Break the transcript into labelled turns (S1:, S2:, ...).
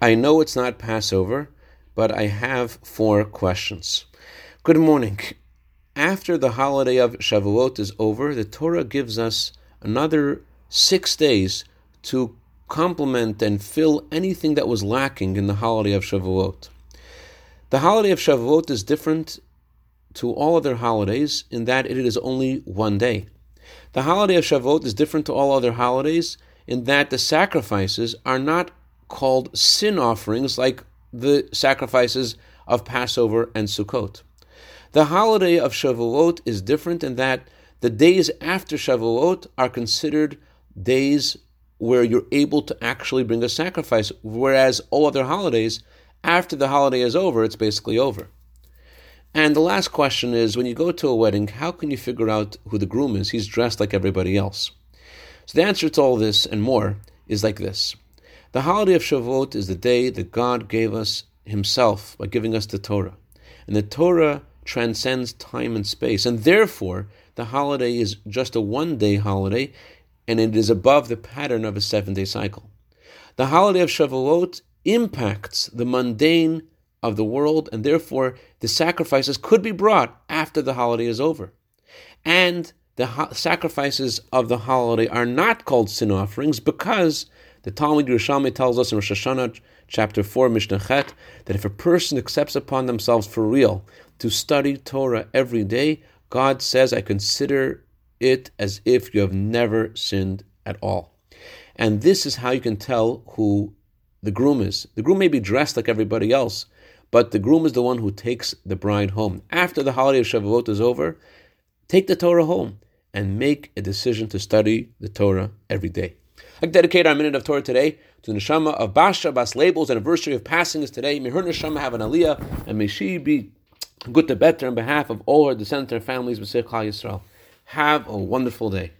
S1: I know it's not Passover, but I have four questions. Good morning. After the holiday of Shavuot is over, the Torah gives us another six days to complement and fill anything that was lacking in the holiday of Shavuot. The holiday of Shavuot is different to all other holidays in that it is only one day. The holiday of Shavuot is different to all other holidays in that the sacrifices are not called sin offerings like the sacrifices of Passover and Sukkot. The holiday of Shavuot is different in that the days after Shavuot are considered days where you're able to actually bring a sacrifice, whereas all other holidays, after the holiday is over, it's basically over. And the last question is when you go to a wedding, how can you figure out who the groom is? He's dressed like everybody else. So the answer to all this and more is like this The holiday of Shavuot is the day that God gave us Himself by giving us the Torah. And the Torah transcends time and space. And therefore, the holiday is just a one day holiday and it is above the pattern of a seven day cycle. The holiday of Shavuot impacts the mundane of the world, and therefore the sacrifices could be brought after the holiday is over. And the ho- sacrifices of the holiday are not called sin offerings because the Talmud Yerushalmi tells us in Rosh Hashanah chapter 4, Mishnah Chet, that if a person accepts upon themselves for real to study Torah every day, God says, I consider it as if you have never sinned at all. And this is how you can tell who the groom is. The groom may be dressed like everybody else, but the groom is the one who takes the bride home. After the holiday of Shavuot is over, take the Torah home and make a decision to study the Torah every day. I dedicate our minute of Torah today to the neshama of Basha Bas Label's anniversary of passing is today. May her neshama have an aliyah, and may she be good to better on behalf of all her descendants and families, B'Sech Yisrael. Have a wonderful day.